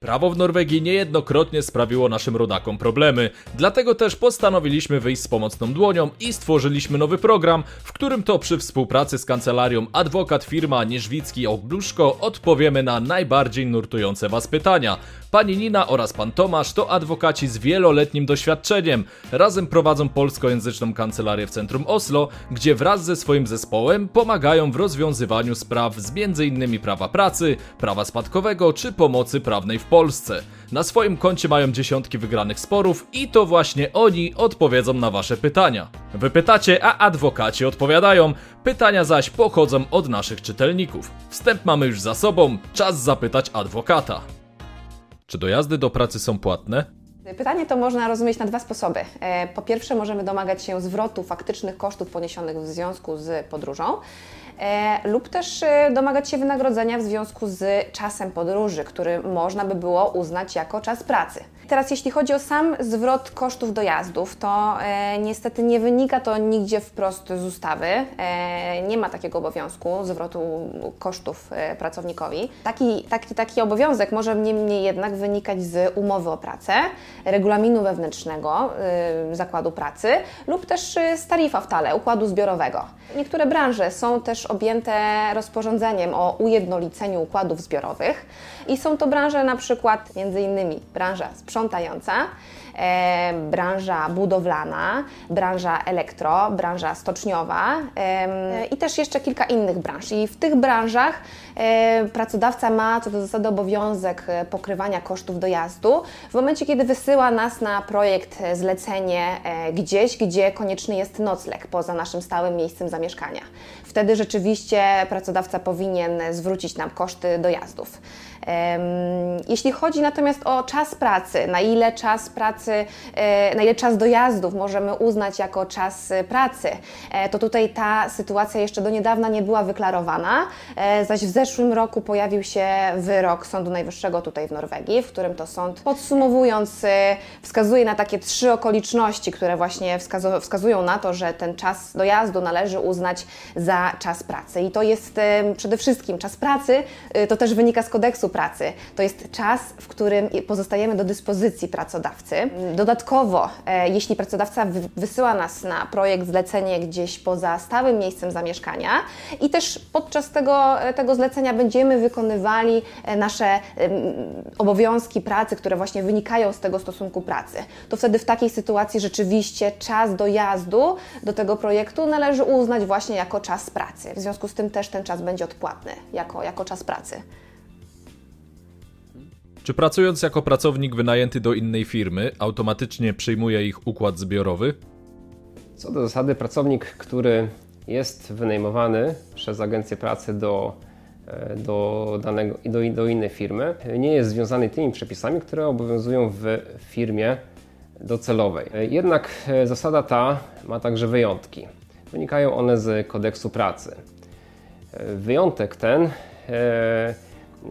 Prawo w Norwegii niejednokrotnie sprawiło naszym rodakom problemy, dlatego też postanowiliśmy wyjść z pomocną dłonią i stworzyliśmy nowy program, w którym to przy współpracy z kancelarią adwokat firma Nieżwicki Ogluszko odpowiemy na najbardziej nurtujące Was pytania. Pani Nina oraz pan Tomasz to adwokaci z wieloletnim doświadczeniem. Razem prowadzą polskojęzyczną kancelarię w centrum Oslo, gdzie wraz ze swoim zespołem pomagają w rozwiązywaniu spraw z m.in. prawa pracy, prawa spadkowego czy pomocy prawnej w Polsce. Na swoim koncie mają dziesiątki wygranych sporów i to właśnie oni odpowiedzą na wasze pytania. Wy pytacie, a adwokaci odpowiadają. Pytania zaś pochodzą od naszych czytelników. Wstęp mamy już za sobą, czas zapytać adwokata. Czy dojazdy do pracy są płatne? Pytanie to można rozumieć na dwa sposoby. E, Po pierwsze, możemy domagać się zwrotu faktycznych kosztów poniesionych w związku z podróżą, e, lub też e, domagać się wynagrodzenia w związku z czasem podróży, który można by było uznać jako czas pracy. Teraz, jeśli chodzi o sam zwrot kosztów dojazdów, to niestety nie wynika to nigdzie wprost z ustawy. Nie ma takiego obowiązku zwrotu kosztów pracownikowi. Taki, taki, taki obowiązek może niemniej jednak wynikać z umowy o pracę, regulaminu wewnętrznego y, zakładu pracy lub też y, z tarifa w tale, układu zbiorowego. Niektóre branże są też objęte rozporządzeniem o ujednoliceniu układów zbiorowych i są to branże na przykład między innymi branża sprzątająca, e, branża budowlana, branża elektro, branża stoczniowa em, i też jeszcze kilka innych branż. I w tych branżach e, pracodawca ma co do zasady obowiązek e, pokrywania kosztów dojazdu w momencie, kiedy wysyła nas na projekt, e, zlecenie e, gdzieś, gdzie konieczny jest nocleg poza naszym stałym miejscem zamieszkania. Wtedy rzeczywiście pracodawca powinien zwrócić nam koszty dojazdów. Jeśli chodzi natomiast o czas pracy, na ile czas pracy, e, na ile czas dojazdów możemy uznać jako czas e, pracy, e, to tutaj ta sytuacja jeszcze do niedawna nie była wyklarowana, e, zaś w zeszłym roku pojawił się wyrok Sądu Najwyższego tutaj w Norwegii, w którym to sąd podsumowując e, wskazuje na takie trzy okoliczności, które właśnie wskazu- wskazują na to, że ten czas dojazdu należy uznać za czas pracy. I to jest e, przede wszystkim czas pracy, e, to też wynika z kodeksu pracy. To jest czas, w którym pozostajemy do dyspozycji pracodawcy. Dodatkowo, e, jeśli pracodawca wy- wysyła nas na projekt, zlecenie gdzieś poza stałym miejscem zamieszkania i też podczas tego, tego zlecenia będziemy wykonywali e, nasze obowiązki pracy, które właśnie wynikają z tego stosunku pracy, to wtedy w takiej sytuacji rzeczywiście czas dojazdu do tego projektu należy uznać właśnie jako czas pracy. W związku z tym też ten czas będzie odpłatny jako, jako czas pracy. Czy pracując jako pracownik wynajęty do innej firmy, automatycznie przyjmuje ich układ zbiorowy? Co do zasady, pracownik, który jest wynajmowany przez agencję pracy do, do, danego, do, do innej firmy, nie jest związany tymi przepisami, które obowiązują w firmie docelowej. E, Jednak e, zasada ta ma także wyjątki. Wynikają one z kodeksu pracy. E, Wyjątek ten e,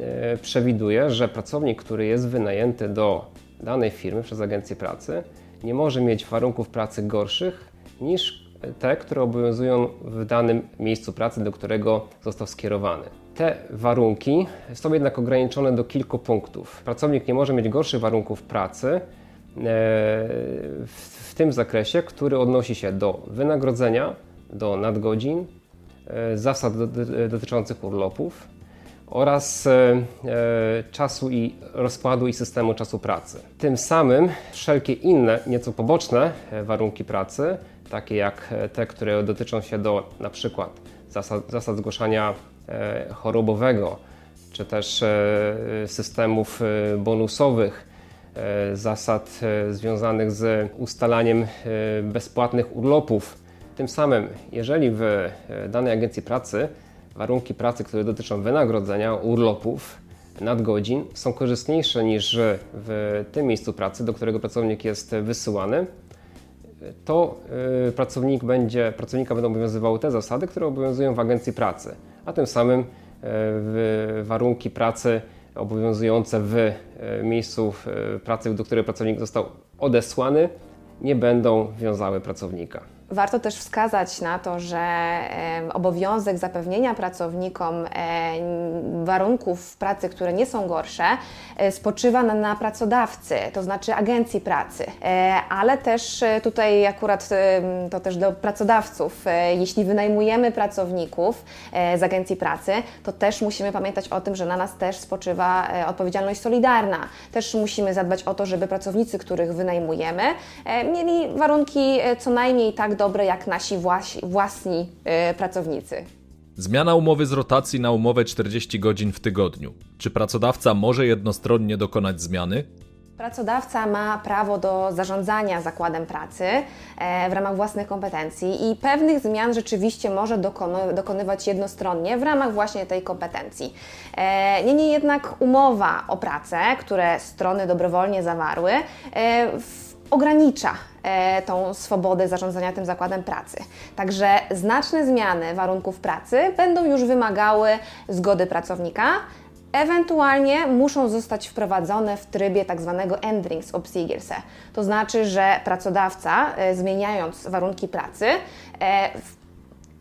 e, przewiduje, że pracownik, który jest wynajęty do danej firmy przez agencję pracy, nie może mieć warunków pracy gorszych niż te, które obowiązują w danym miejscu pracy, do którego został skierowany. Te warunki są jednak ograniczone do kilku punktów. Pracownik nie może mieć gorszych warunków pracy e, w, tym zakresie, który odnosi się do wynagrodzenia, do nadgodzin, e, zasad do, do, dotyczących urlopów oraz e, czasu i rozkładu i systemu czasu pracy. Tym samym wszelkie inne, nieco poboczne warunki pracy, takie jak e, te, które dotyczą się do na przykład zasad, zasad zgłaszania e, chorobowego, czy też e, systemów bonusowych, zasad związanych z ustalaniem bezpłatnych urlopów. Tym samym, jeżeli w danej agencji pracy warunki pracy, które dotyczą wynagrodzenia, urlopów, nadgodzin są korzystniejsze niż w tym miejscu pracy, do którego pracownik jest wysyłany, to y, pracownik będzie, pracownika będą obowiązywały te zasady, które obowiązują w agencji pracy, a tym samym y, warunki pracy obowiązujące w y, miejscu pracy, do którego pracownik został odesłany, nie będą wiązały pracownika. Warto też wskazać na to, że obowiązek zapewnienia pracownikom e, warunków pracy, które nie są gorsze, e, spoczywa na, na pracodawcy, to znaczy agencji pracy, e, ale też tutaj akurat to też do pracodawców. Jeśli wynajmujemy pracowników z agencji pracy, to też musimy pamiętać o tym, że na nas też spoczywa odpowiedzialność solidarna. Też musimy zadbać o to, żeby pracownicy, których wynajmujemy, mieli warunki co najmniej tak dobre jak nasi włas- własni e, pracownicy. Zmiana umowy z rotacji na umowę 40 godzin w tygodniu. Czy pracodawca może jednostronnie dokonać zmiany? Pracodawca ma prawo do zarządzania zakładem pracy e, w ramach własnych kompetencji i pewnych zmian rzeczywiście może dokony- dokonywać jednostronnie w ramach właśnie tej kompetencji. E, Niemniej jednak umowa o pracę, które strony dobrowolnie zawarły, e, w- ogranicza e, tą swobodę zarządzania tym zakładem pracy. Także znaczne zmiany warunków pracy będą już wymagały zgody pracownika, ewentualnie muszą zostać wprowadzone w trybie tak zwanego Ändringsobsigelse. To znaczy, że pracodawca, e, zmieniając warunki pracy e,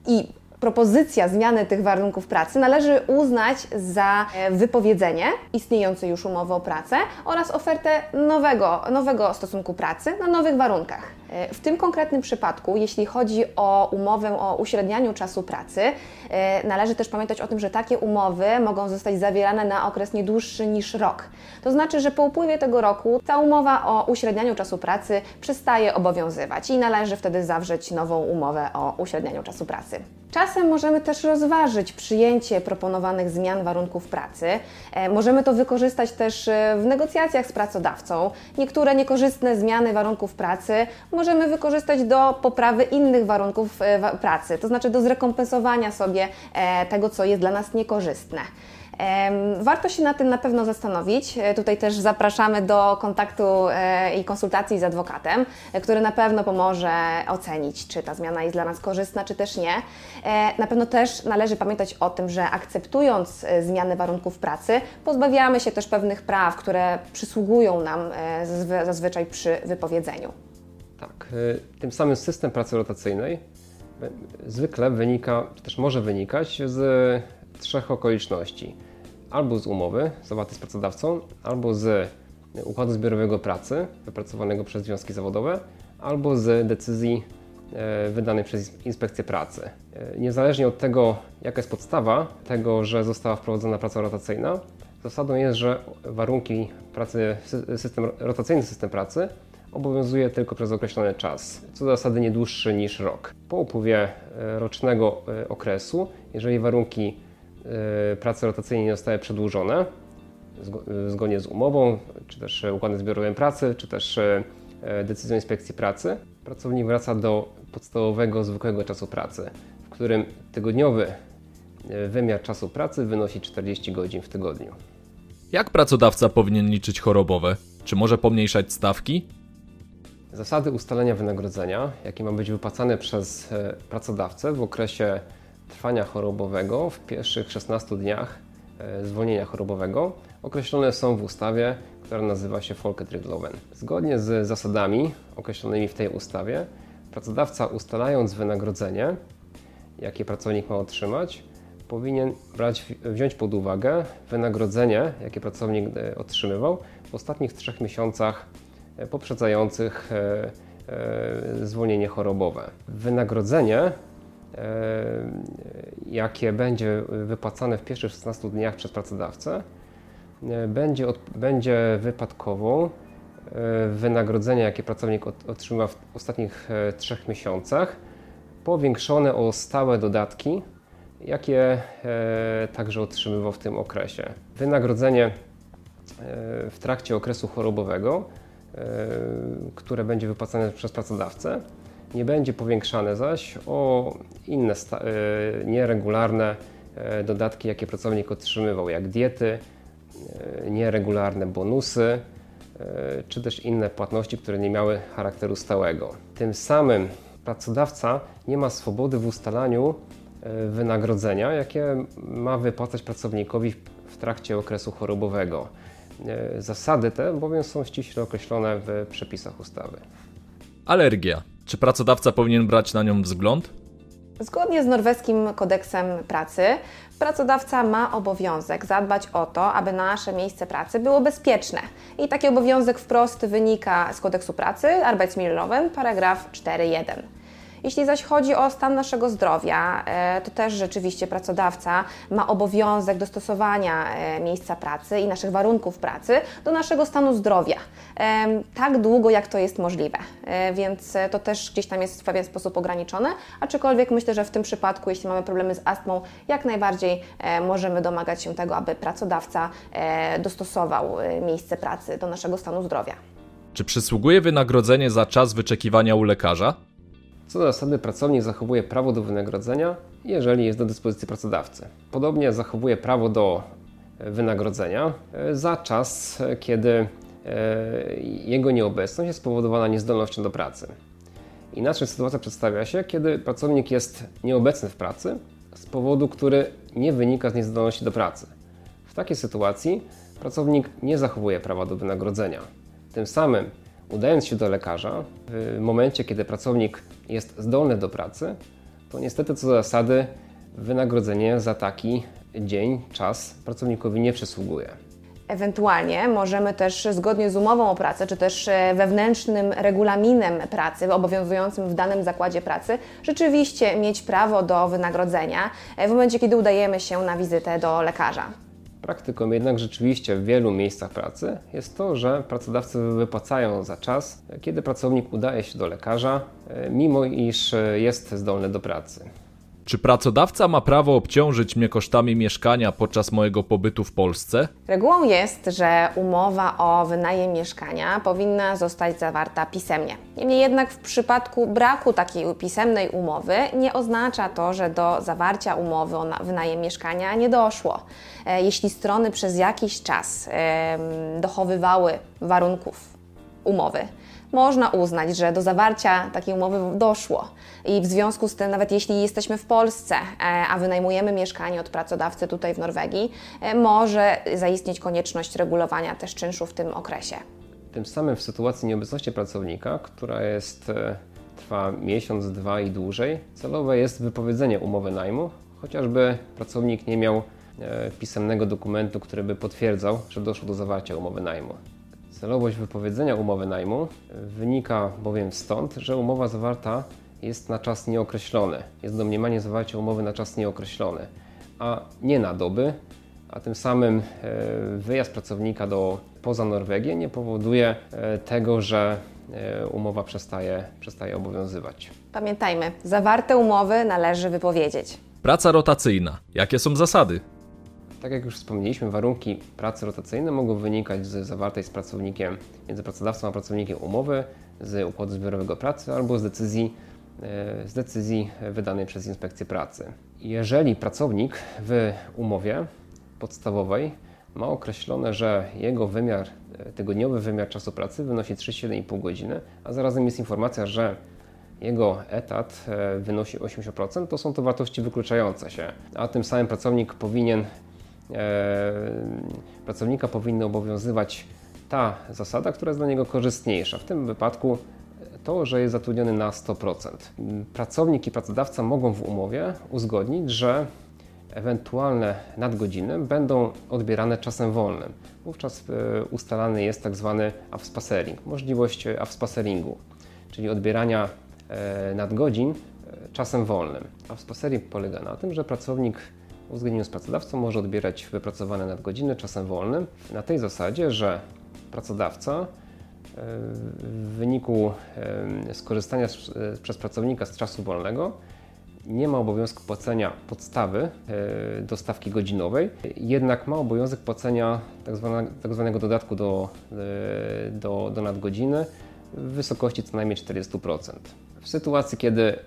i propozycja zmiany tych warunków pracy należy uznać za e, wypowiedzenie istniejącej już umowy o pracę oraz ofertę nowego, nowego stosunku pracy na nowych warunkach. E, W tym konkretnym przypadku, jeśli chodzi o umowę o uśrednianiu czasu pracy, e, należy też pamiętać o tym, że takie umowy mogą zostać zawierane na okres nie dłuższy niż rok. To znaczy, że po upływie tego roku ta umowa o uśrednianiu czasu pracy przestaje obowiązywać i należy wtedy zawrzeć nową umowę o uśrednianiu czasu pracy. Czasem możemy też rozważyć przyjęcie proponowanych zmian warunków pracy. E, Możemy to wykorzystać też e, w negocjacjach z pracodawcą. Niektóre niekorzystne zmiany warunków pracy możemy wykorzystać do poprawy innych warunków e, pracy, to znaczy do zrekompensowania sobie tego, co jest dla nas niekorzystne. Warto się na tym na pewno zastanowić. E, Tutaj też zapraszamy do kontaktu e, i konsultacji z adwokatem, e, który na pewno pomoże ocenić, czy ta zmiana jest dla nas korzystna, czy też nie. Na pewno też należy pamiętać o tym, że akceptując zmiany warunków pracy, pozbawiamy się też pewnych praw, które przysługują nam zazwy- zazwyczaj przy wypowiedzeniu. Tak, tym samym system pracy rotacyjnej zwykle wynika, czy też może wynikać z trzech okoliczności. Albo z umowy zawartej z pracodawcą, albo z układu zbiorowego pracy wypracowanego przez związki zawodowe, albo z decyzji e, wydanej przez Inspekcję Pracy. E, Niezależnie od tego, jaka jest podstawa tego, że została wprowadzona praca rotacyjna, zasadą jest, że warunki pracy, sy- system, rotacyjny system pracy obowiązuje tylko przez określony czas, co do zasady nie dłuższy niż rok. Po upływie e, rocznego okresu, jeżeli warunki e, pracy rotacyjnej nie zostały przedłużone, e, zgodnie z umową, czy też e, układem zbiorowym pracy, czy też decyzją inspekcji pracy, pracownik wraca do podstawowego, zwykłego czasu pracy, w którym tygodniowy wymiar czasu pracy wynosi 40 godzin w tygodniu. Jak pracodawca powinien liczyć chorobowe? Czy może pomniejszać stawki? Zasady ustalenia wynagrodzenia, jakie ma być wypłacane przez pracodawcę w okresie trwania chorobowego w pierwszych 16 dniach e, zwolnienia chorobowego, określone są w ustawie, która nazywa się Folketrygdloven. Zgodnie z zasadami określonymi w tej ustawie, pracodawca ustalając wynagrodzenie, jakie pracownik ma otrzymać, powinien brać, wziąć pod uwagę wynagrodzenie, jakie pracownik e, otrzymywał w ostatnich trzech miesiącach e, poprzedzających zwolnienie chorobowe. Wynagrodzenie, jakie będzie wypłacane w pierwszych 16 dniach przez pracodawcę, e, będzie, od, będzie wypadkową e, wynagrodzenia, jakie pracownik ot- otrzyma w ostatnich e, trzech miesiącach, powiększone o stałe dodatki, jakie e, także otrzymywał w tym okresie. Wynagrodzenie e, w trakcie okresu chorobowego, e, które będzie wypłacane przez pracodawcę, nie będzie powiększane zaś o inne e, nieregularne e, dodatki, jakie pracownik otrzymywał, jak diety, e, nieregularne bonusy, czy też inne płatności, które nie miały charakteru stałego. Tym samym pracodawca nie ma swobody w ustalaniu wynagrodzenia, jakie ma wypłacać pracownikowi w- trakcie okresu chorobowego. Zasady te bowiem są ściśle określone w przepisach ustawy. Alergia. Czy pracodawca powinien brać na nią wzgląd? Zgodnie z norweskim kodeksem pracy, pracodawca ma obowiązek zadbać o to, aby nasze miejsce pracy było bezpieczne. I taki obowiązek wprost wynika z kodeksu pracy, Arbeitsmillowen, paragraf 4.1. Jeśli zaś chodzi o stan naszego zdrowia, e, to też rzeczywiście pracodawca ma obowiązek dostosowania e, miejsca pracy i naszych warunków pracy do naszego stanu zdrowia. E, tak długo, jak to jest możliwe. Więc to też gdzieś tam jest w pewien sposób ograniczone, aczkolwiek myślę, że w tym przypadku, jeśli mamy problemy z astmą, jak najbardziej możemy domagać się tego, aby pracodawca dostosował miejsce pracy do naszego stanu zdrowia. Czy przysługuje wynagrodzenie za czas wyczekiwania u lekarza? Co do zasady pracownik zachowuje prawo do wynagrodzenia, jeżeli jest do dyspozycji pracodawcy. Podobnie zachowuje prawo do wynagrodzenia e, za czas, kiedy e, jego nieobecność jest spowodowana niezdolnością do pracy. Inaczej sytuacja przedstawia się, kiedy pracownik jest nieobecny w pracy z powodu, który nie wynika z niezdolności do pracy. W takiej sytuacji pracownik nie zachowuje prawa do wynagrodzenia. Tym samym udając się do lekarza, w momencie, kiedy pracownik jest zdolny do pracy, to niestety co do zasady wynagrodzenie za taki dzień, czas pracownikowi nie przysługuje. Ewentualnie możemy też zgodnie z umową o pracę, czy też e, wewnętrznym regulaminem pracy obowiązującym w danym zakładzie pracy, rzeczywiście mieć prawo do wynagrodzenia e, w momencie, kiedy udajemy się na wizytę do lekarza. Praktyką jednak rzeczywiście w wielu miejscach pracy jest to, że pracodawcy wypłacają za czas, kiedy pracownik udaje się do lekarza, e, mimo iż e, jest zdolny do pracy. Czy pracodawca ma prawo obciążyć mnie kosztami mieszkania podczas mojego pobytu w Polsce? Regułą jest, że umowa o wynajem mieszkania powinna zostać zawarta pisemnie. Niemniej jednak w przypadku braku takiej pisemnej umowy nie oznacza to, że do zawarcia umowy o wynajem mieszkania nie doszło. E, jeśli strony przez jakiś czas dochowywały warunków umowy, można uznać, że do zawarcia takiej umowy doszło. I w związku z tym, nawet jeśli jesteśmy w Polsce, e, a wynajmujemy mieszkanie od pracodawcy tutaj w Norwegii, e, może zaistnieć konieczność regulowania też czynszu w tym okresie. Tym samym w sytuacji nieobecności pracownika, która jest, e, trwa miesiąc, dwa i dłużej, celowe jest wypowiedzenie umowy najmu, chociażby pracownik nie miał pisemnego dokumentu, który by potwierdzał, że doszło do zawarcia umowy najmu. Celowość wypowiedzenia umowy najmu wynika bowiem stąd, że umowa zawarta jest na czas nieokreślony. Jest domniemanie zawarcia umowy na czas nieokreślony, a nie na doby, a tym samym e, wyjazd pracownika do, poza Norwegię nie powoduje e, tego, że e, umowa przestaje, przestaje obowiązywać. Pamiętajmy, zawarte umowy należy wypowiedzieć. Praca rotacyjna. Jakie są zasady? Tak jak już wspomnieliśmy, warunki pracy rotacyjnej mogą wynikać z zawartej z pracownikiem, między pracodawcą a pracownikiem umowy, z układu zbiorowego pracy albo z decyzji, e, z decyzji wydanej przez inspekcję pracy. Jeżeli pracownik w umowie podstawowej ma określone, że jego wymiar, e, tygodniowy wymiar czasu pracy wynosi 37,5 godziny, a zarazem jest informacja, że jego etat e, wynosi 80%, to są to wartości wykluczające się, a tym samym pracownik powinien pracownika powinna obowiązywać ta zasada, która jest dla niego korzystniejsza. W tym wypadku to, że jest zatrudniony na 100%. Pracownik i pracodawca mogą w umowie uzgodnić, że ewentualne nadgodziny będą odbierane czasem wolnym. Wówczas e, ustalany jest tak zwany avspacering, możliwość avspaceringu, czyli odbierania e, nadgodzin czasem wolnym. Avspacering polega na tym, że pracownik w uzgodnieniu z pracodawcą może odbierać wypracowane nadgodziny czasem wolnym na tej zasadzie, że pracodawca e, w wyniku e, skorzystania przez pracownika z czasu wolnego nie ma obowiązku płacenia podstawy e, do stawki godzinowej, jednak ma obowiązek płacenia tzw. Tak zwanego tak dodatku do, do, do nadgodziny w wysokości co najmniej 40%. W sytuacji, kiedy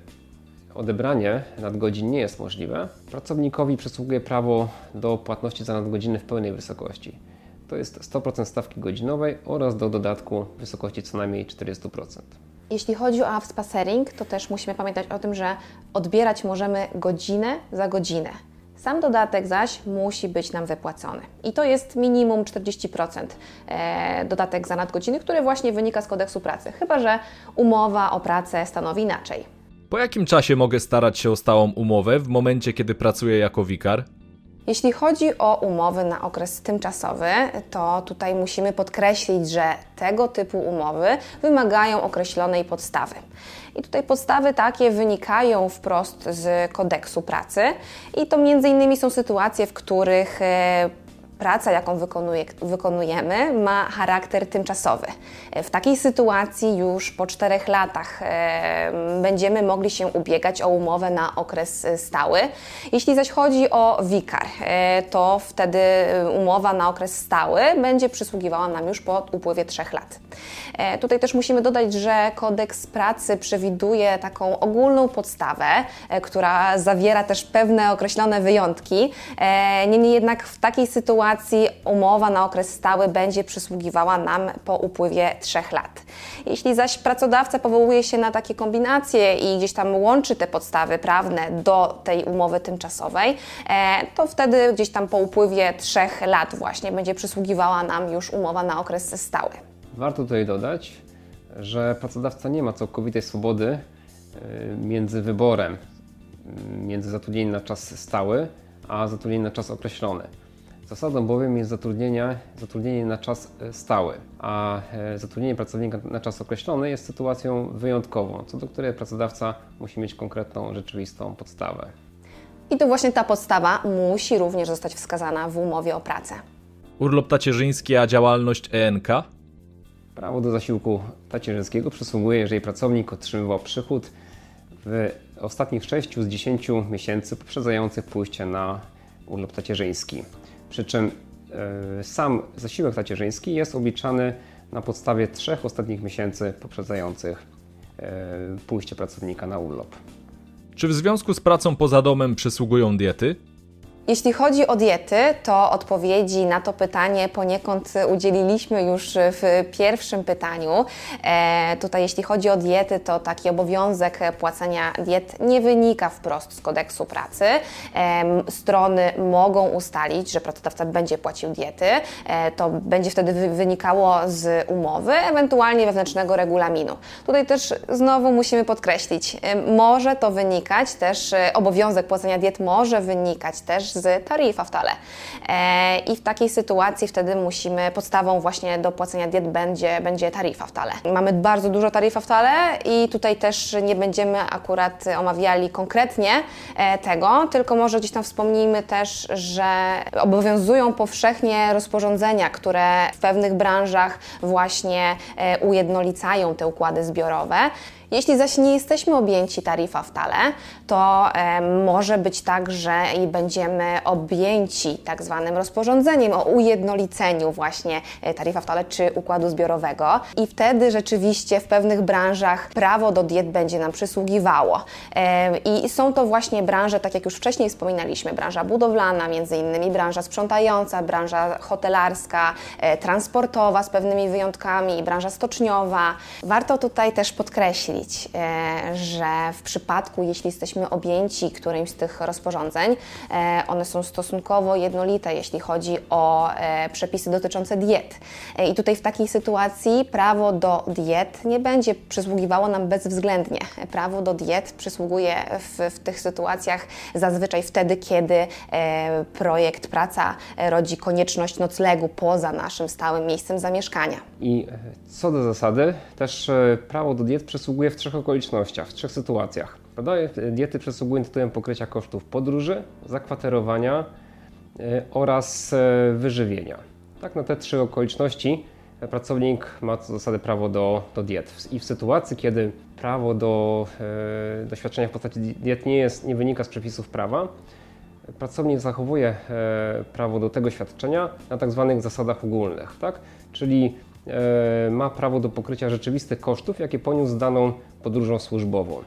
odebranie nadgodzin nie jest możliwe, pracownikowi przysługuje prawo do płatności za nadgodziny w pełnej wysokości. To jest 100% stawki godzinowej oraz do dodatku w wysokości co najmniej 40%. Jeśli chodzi o avspacering, to też musimy pamiętać o tym, że odbierać możemy godzinę za godzinę. Sam dodatek zaś musi być nam wypłacony. I to jest minimum 40% e, dodatek za nadgodziny, który właśnie wynika z kodeksu pracy, chyba że umowa o pracę stanowi inaczej. Po jakim czasie mogę starać się o stałą umowę w momencie, kiedy pracuję jako wikar? Jeśli chodzi o umowy na okres tymczasowy, to tutaj musimy podkreślić, że tego typu umowy wymagają określonej podstawy. I tutaj podstawy takie wynikają wprost z kodeksu pracy i to innymi są sytuacje, w których e, praca, jaką wykonuje, wykonujemy, ma charakter tymczasowy. W takiej sytuacji już po czterech latach e, będziemy mogli się ubiegać o umowę na okres stały. Jeśli zaś chodzi o wikar, e, to wtedy umowa na okres stały będzie przysługiwała nam już po upływie trzech lat. E, tutaj też musimy dodać, że kodeks pracy przewiduje taką ogólną podstawę, e, która zawiera też pewne określone wyjątki. E, niemniej jednak w takiej sytuacji umowa na okres stały będzie przysługiwała nam po upływie trzech lat. Jeśli zaś pracodawca powołuje się na takie kombinacje i gdzieś tam łączy te podstawy prawne do tej umowy tymczasowej, to wtedy gdzieś tam po upływie trzech lat właśnie będzie przysługiwała nam już umowa na okres stały. Warto tutaj dodać, że pracodawca nie ma całkowitej swobody y, między wyborem między zatrudnieniem na czas stały, a zatrudnieniem na czas określony. Zasadą bowiem jest zatrudnienie, zatrudnienie na czas y, stały, a zatrudnienie pracownika na czas określony jest sytuacją wyjątkową, co do której pracodawca musi mieć konkretną, rzeczywistą podstawę. I to właśnie ta podstawa musi również zostać wskazana w umowie o pracę. Urlop tacierzyński, a działalność ENK? Prawo do zasiłku tacierzyńskiego przysługuje, jeżeli pracownik otrzymywał przychód w ostatnich 6 z 10 miesięcy poprzedzających pójście na urlop tacierzyński. Przy czym e, sam zasiłek tacierzyński jest obliczany na podstawie trzech ostatnich miesięcy poprzedzających e, pójście pracownika na urlop. Czy w związku z pracą poza domem przysługują diety? Jeśli chodzi o diety, to odpowiedzi na to pytanie poniekąd udzieliliśmy już w pierwszym pytaniu. E, tutaj, jeśli chodzi o diety, to taki obowiązek płacenia diet nie wynika wprost z kodeksu pracy. E, strony mogą ustalić, że pracodawca będzie płacił diety. E, to będzie wtedy wynikało z umowy, ewentualnie wewnętrznego regulaminu. Tutaj też znowu musimy podkreślić, e, może to wynikać też, e, obowiązek płacenia diet może wynikać też z taryfa wcale. E, I w takiej sytuacji wtedy musimy, podstawą właśnie do płacenia diet będzie, będzie taryfa wcale. Mamy bardzo dużo taryfa wcale i tutaj też nie będziemy akurat omawiali konkretnie e, tego, tylko może gdzieś tam wspomnijmy też, że obowiązują powszechnie rozporządzenia, które w pewnych branżach właśnie e, ujednolicają te układy zbiorowe. Jeśli zaś nie jesteśmy objęci taryfa wcale, to e, może być tak, że i będziemy objęci tak zwanym rozporządzeniem o ujednoliceniu właśnie e, taryfa wcale czy układu zbiorowego i wtedy rzeczywiście w pewnych branżach prawo do diet będzie nam przysługiwało. E, I są to właśnie branże, tak jak już wcześniej wspominaliśmy, branża budowlana, między innymi branża sprzątająca, branża hotelarska, e, transportowa z pewnymi wyjątkami, branża stoczniowa. Warto tutaj też podkreślić, E, że w przypadku, jeśli jesteśmy objęci którymś z tych rozporządzeń, e, one są stosunkowo jednolite, jeśli chodzi o e, przepisy dotyczące diet. I tutaj w takiej sytuacji prawo do diet nie będzie przysługiwało nam bezwzględnie. Prawo do diet przysługuje w, w tych sytuacjach zazwyczaj wtedy, kiedy projekt praca rodzi konieczność noclegu poza naszym stałym miejscem zamieszkania. I co do zasady, też prawo do diet przysługuje przysługuje w trzech okolicznościach, w trzech sytuacjach. Prawda? Diety przysługują tytułem pokrycia kosztów podróży, zakwaterowania e, oraz e, wyżywienia. Tak, na te trzy okoliczności pracownik ma co zasady prawo do, do diet. I w sytuacji, kiedy prawo do, e, do świadczenia w postaci diet nie, jest, nie wynika z przepisów prawa, pracownik zachowuje prawo do tego świadczenia na tak zwanych zasadach ogólnych, tak? czyli ma prawo do pokrycia rzeczywistych kosztów, jakie poniósł daną podróżą służbową.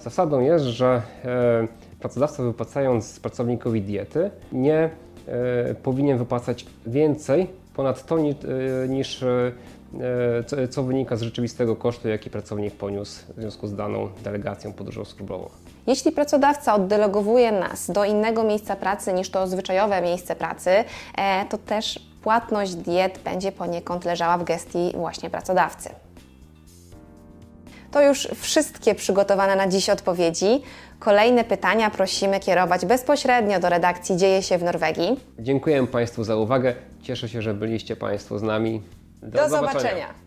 Zasadą jest, że e, pracodawca wypłacając pracownikowi diety nie e, powinien wypłacać więcej ponad to niż co wynika z rzeczywistego kosztu, jaki pracownik poniósł w związku z daną delegacją podróżą służbową. Jeśli pracodawca oddelegowuje nas do innego miejsca pracy niż to zwyczajowe miejsce pracy, e, to też płatność diet będzie poniekąd leżała w gestii właśnie pracodawcy. To już wszystkie przygotowane na dziś odpowiedzi. Kolejne pytania prosimy kierować bezpośrednio do redakcji Dzieje się w Norwegii. Dziękuję Państwu za uwagę. Cieszę się, że byliście Państwo z nami. Do, zobaczenia.